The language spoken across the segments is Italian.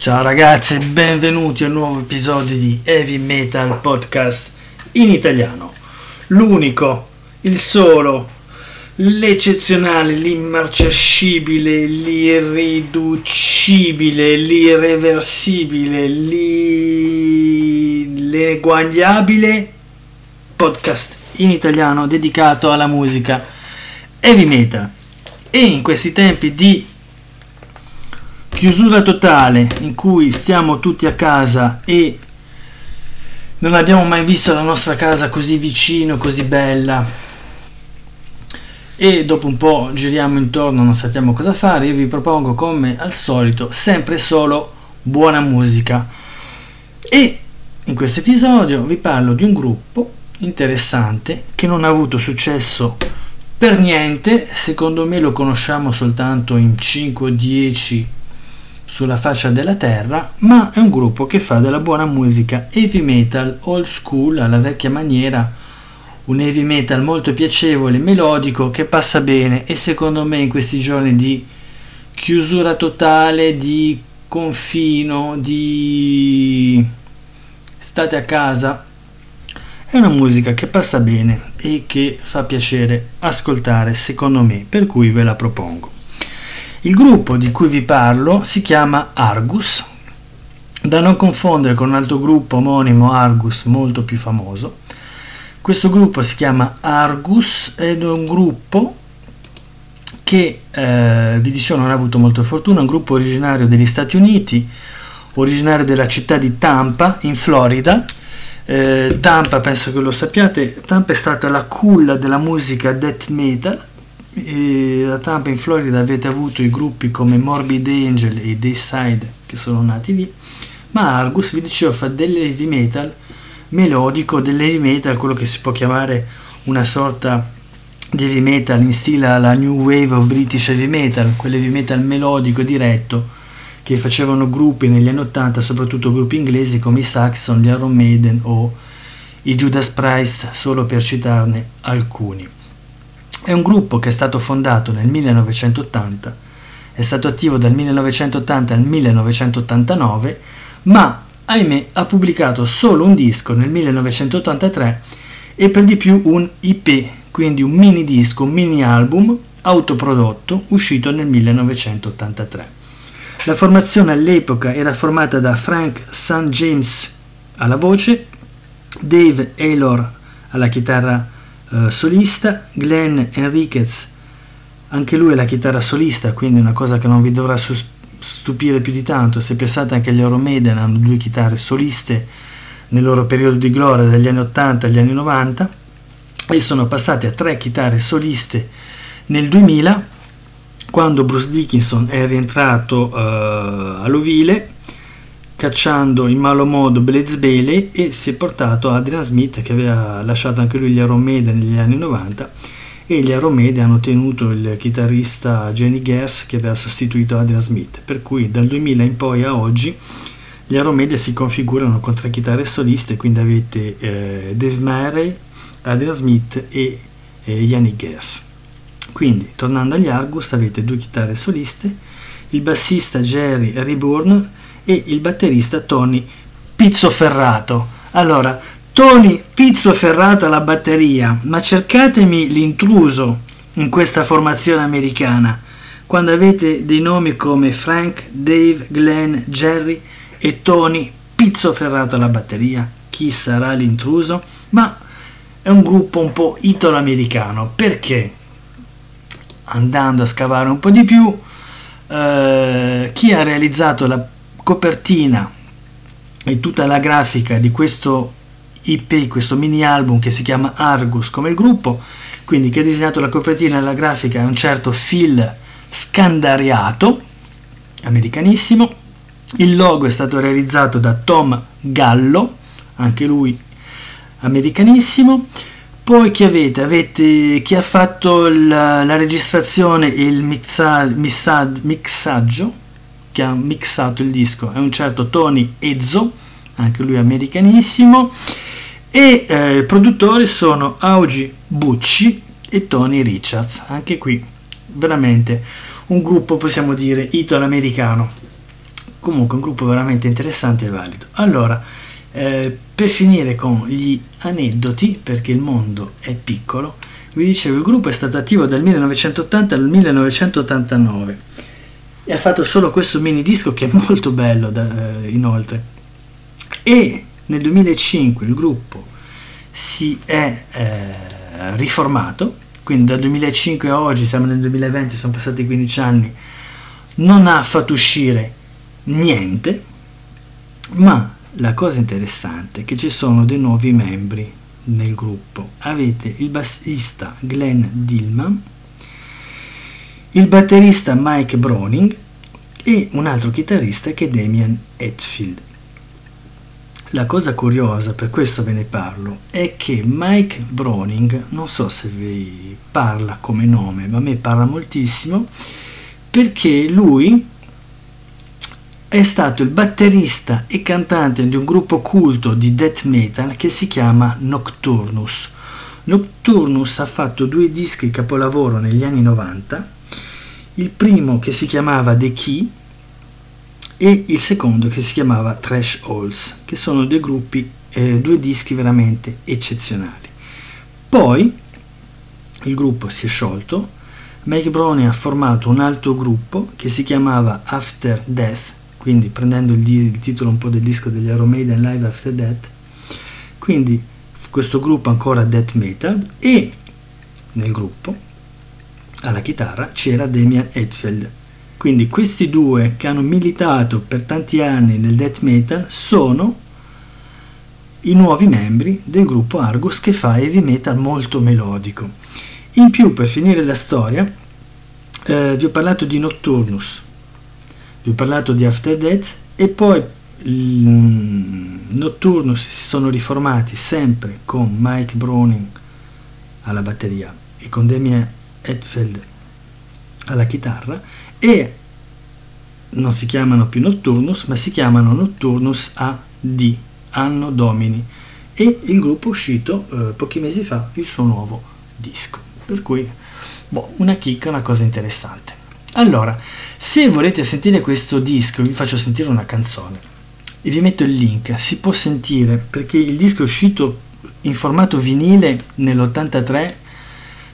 Ciao ragazzi, benvenuti a un nuovo episodio di Heavy Metal Podcast in italiano. L'unico, il solo, l'eccezionale, l'immarcescibile, l'irriducibile, l'irreversibile, l'ineguagliabile podcast in italiano dedicato alla musica heavy metal. E in questi tempi di chiusura totale in cui stiamo tutti a casa e non abbiamo mai visto la nostra casa così vicino, così bella. E dopo un po' giriamo intorno, non sappiamo cosa fare, io vi propongo come al solito sempre solo buona musica. E in questo episodio vi parlo di un gruppo interessante che non ha avuto successo per niente, secondo me lo conosciamo soltanto in 5-10 sulla faccia della terra, ma è un gruppo che fa della buona musica heavy metal old school alla vecchia maniera, un heavy metal molto piacevole, melodico, che passa bene e secondo me in questi giorni di chiusura totale, di confino, di state a casa, è una musica che passa bene e che fa piacere ascoltare secondo me, per cui ve la propongo. Il gruppo di cui vi parlo si chiama Argus, da non confondere con un altro gruppo omonimo Argus molto più famoso. Questo gruppo si chiama Argus ed è un gruppo che, eh, vi dicevo, non ha avuto molta fortuna, un gruppo originario degli Stati Uniti, originario della città di Tampa, in Florida. Eh, Tampa, penso che lo sappiate, Tampa è stata la culla della musica death metal a Tampa in Florida avete avuto i gruppi come Morbid Angel e Dayside che sono nati lì ma Argus vi dicevo fa dell'heavy metal melodico dell'heavy metal quello che si può chiamare una sorta di heavy metal in stile alla new wave of British heavy metal quell'heavy metal melodico diretto che facevano gruppi negli anni 80 soprattutto gruppi inglesi come i Saxon, gli Iron Maiden o i Judas Priest solo per citarne alcuni è un gruppo che è stato fondato nel 1980, è stato attivo dal 1980 al 1989, ma ahimè ha pubblicato solo un disco nel 1983 e per di più un IP, quindi un mini disco, un mini album autoprodotto uscito nel 1983. La formazione all'epoca era formata da Frank St. James alla voce, Dave Aylor alla chitarra eh, solista, Glenn Enriquez, anche lui è la chitarra solista, quindi una cosa che non vi dovrà stupire più di tanto, se pensate anche agli Maiden hanno due chitarre soliste nel loro periodo di gloria dagli anni 80 agli anni 90 e sono passati a tre chitarre soliste nel 2000 quando Bruce Dickinson è rientrato uh, all'ovile cacciando in malo modo Blaze Bailey e si è portato Adrian Smith che aveva lasciato anche lui gli Aromeda negli anni 90 e gli Aromeda hanno tenuto il chitarrista Jenny Gers che aveva sostituito Adrian Smith. Per cui dal 2000 in poi a oggi gli Aromeda si configurano con tre chitarre soliste quindi avete eh, Dave Murray, Adrian Smith e eh, Yannick Gers. Quindi tornando agli Argus avete due chitarre soliste il bassista Jerry Reborn e il batterista Tony Pizzoferrato. Allora, Tony Pizzoferrato alla batteria, ma cercatemi l'intruso in questa formazione americana. Quando avete dei nomi come Frank, Dave, Glenn, Jerry e Tony Pizzoferrato alla batteria, chi sarà l'intruso? Ma è un gruppo un po' italo-americano perché andando a scavare un po' di più, eh, chi ha realizzato la copertina e tutta la grafica di questo IP, questo mini album che si chiama Argus come il gruppo, quindi che ha disegnato la copertina e la grafica è un certo Phil Scandariato, americanissimo. Il logo è stato realizzato da Tom Gallo, anche lui americanissimo. Poi chi avete? Avete chi ha fatto la, la registrazione e il mixa, missa, mixaggio mixato il disco è un certo Tony Ezzo, anche lui americanissimo, e eh, i produttori sono Augie Bucci e Tony Richards, anche qui veramente un gruppo possiamo dire italo-americano. comunque un gruppo veramente interessante e valido. Allora, eh, per finire con gli aneddoti, perché il mondo è piccolo, vi dicevo, il gruppo è stato attivo dal 1980 al 1989 e ha fatto solo questo mini disco che è molto bello da, eh, inoltre. E nel 2005 il gruppo si è eh, riformato, quindi dal 2005 a oggi, siamo nel 2020, sono passati 15 anni, non ha fatto uscire niente, ma la cosa interessante è che ci sono dei nuovi membri nel gruppo. Avete il bassista Glenn Dillman, il batterista Mike Browning e un altro chitarrista che è Damian Hetfield. La cosa curiosa, per questo ve ne parlo, è che Mike Browning, non so se vi parla come nome, ma a me parla moltissimo, perché lui è stato il batterista e cantante di un gruppo culto di death metal che si chiama Nocturnus. Nocturnus ha fatto due dischi capolavoro negli anni 90, il primo che si chiamava The Key e il secondo che si chiamava Trash Halls, che sono due gruppi, eh, due dischi veramente eccezionali. Poi il gruppo si è sciolto, Mike Browning ha formato un altro gruppo che si chiamava After Death quindi prendendo il, il, titolo un po' del disco degli Iron Maiden Live After Death, quindi questo gruppo ancora death metal e nel gruppo alla chitarra c'era Damian Hetfield. Quindi questi due che hanno militato per tanti anni nel death metal sono i nuovi membri del gruppo Argus che fa heavy metal molto melodico. In più, per finire la storia, eh, vi ho parlato di Nocturnus, vi ho parlato di After Death e poi Nocturnus si sono riformati sempre con Mike Browning alla batteria e con Damien Hetfield alla chitarra e non si chiamano più Nocturnus ma si chiamano Nocturnus AD Anno Domini e il gruppo è uscito eh, pochi mesi fa il suo nuovo disco. Per cui boh, una chicca una cosa interessante. Allora, se volete sentire questo disco, vi faccio sentire una canzone. E vi metto il link. Si può sentire perché il disco è uscito in formato vinile nell'83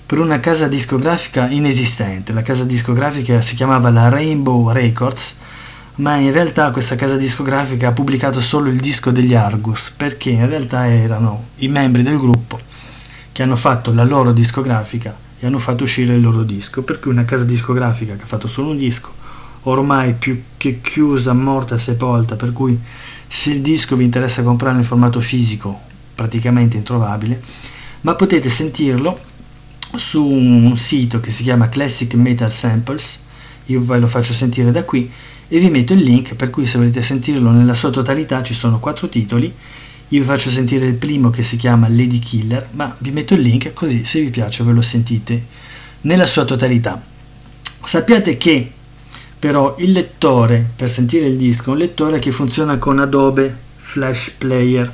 per una casa discografica inesistente. La casa discografica si chiamava la Rainbow Records, ma in realtà questa casa discografica ha pubblicato solo il disco degli Argus perché in realtà erano i membri del gruppo che hanno fatto la loro discografica e hanno fatto uscire il loro disco, per cui una casa discografica che ha fatto solo un disco, ormai più che chiusa, morta, sepolta, per cui se il disco vi interessa comprarlo in formato fisico, praticamente introvabile, ma potete sentirlo su un sito che si chiama Classic Metal Samples, io ve lo faccio sentire da qui e vi metto il link per cui se volete sentirlo nella sua totalità ci sono quattro titoli io vi faccio sentire il primo che si chiama Lady Killer, ma vi metto il link così se vi piace ve lo sentite nella sua totalità. Sappiate che però il lettore, per sentire il disco, è un lettore che funziona con Adobe Flash Player.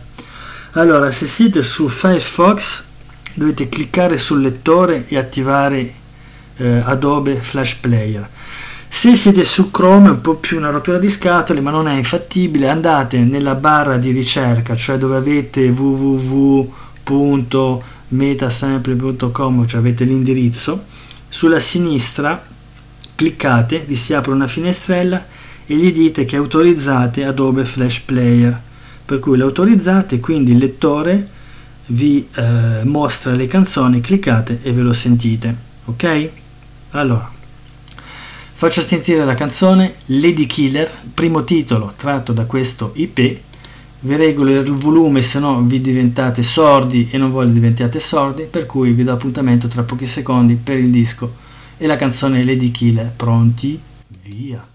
Allora, se siete su Firefox dovete cliccare sul lettore e attivare eh, Adobe Flash Player. Se siete su Chrome è un po' più una rottura di scatole, ma non è infattibile, andate nella barra di ricerca, cioè dove avete www.metasample.com, cioè avete l'indirizzo, sulla sinistra cliccate, vi si apre una finestrella e gli dite che autorizzate Adobe Flash Player, per cui l'autorizzate, quindi il lettore vi eh, mostra le canzoni, cliccate e ve lo sentite, ok? Allora Faccio sentire la canzone Lady Killer, primo titolo tratto da questo IP. Vi regolo il volume se no vi diventate sordi e non voglio diventiate sordi, per cui vi do appuntamento tra pochi secondi per il disco e la canzone Lady Killer. Pronti? Via!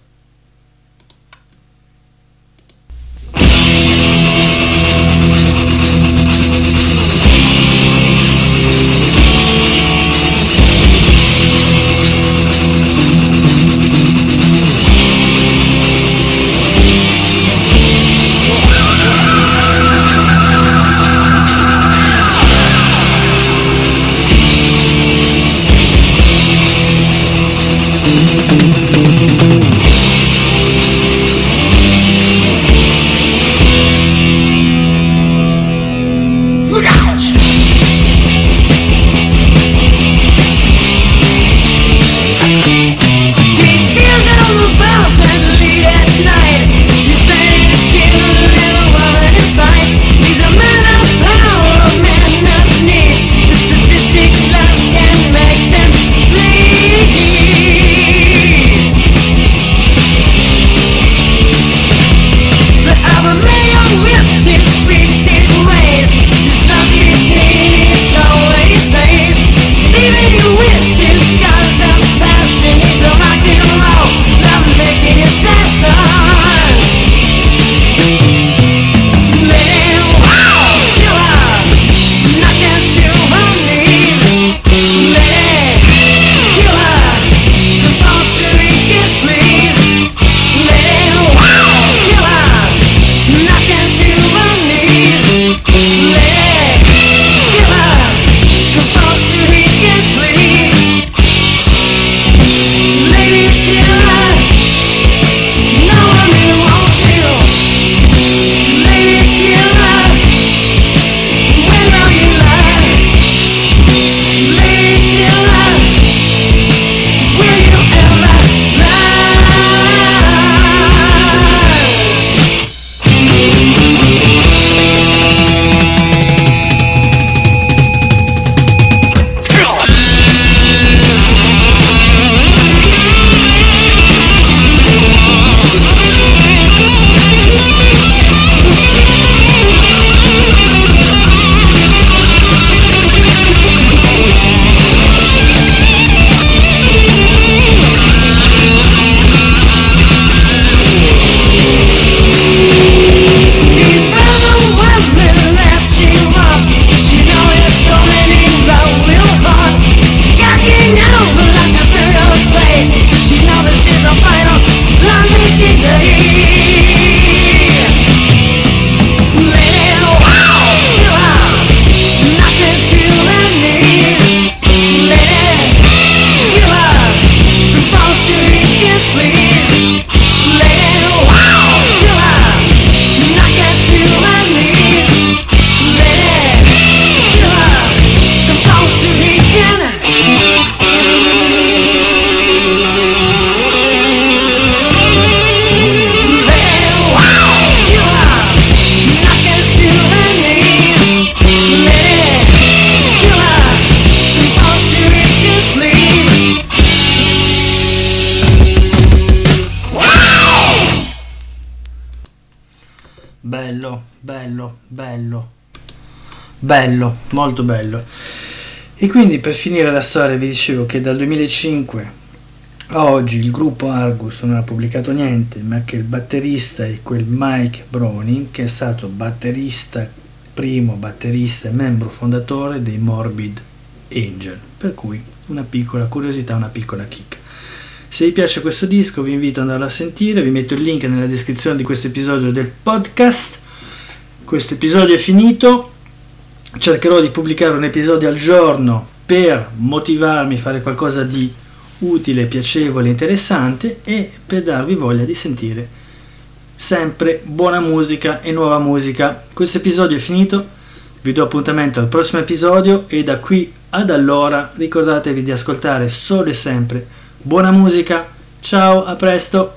Bello, bello, molto bello. E quindi per finire la storia vi dicevo che dal 2005 a oggi il gruppo Argus non ha pubblicato niente, ma che il batterista è quel Mike Browning, che è stato batterista, primo batterista e membro fondatore dei Morbid Angel. Per cui una piccola curiosità, una piccola chicca. Se vi piace questo disco vi invito ad andarlo a sentire, vi metto il link nella descrizione di questo episodio del podcast. Questo episodio è finito, cercherò di pubblicare un episodio al giorno per motivarmi a fare qualcosa di utile, piacevole, interessante e per darvi voglia di sentire sempre buona musica e nuova musica. Questo episodio è finito, vi do appuntamento al prossimo episodio e da qui ad allora ricordatevi di ascoltare solo e sempre buona musica. Ciao, a presto!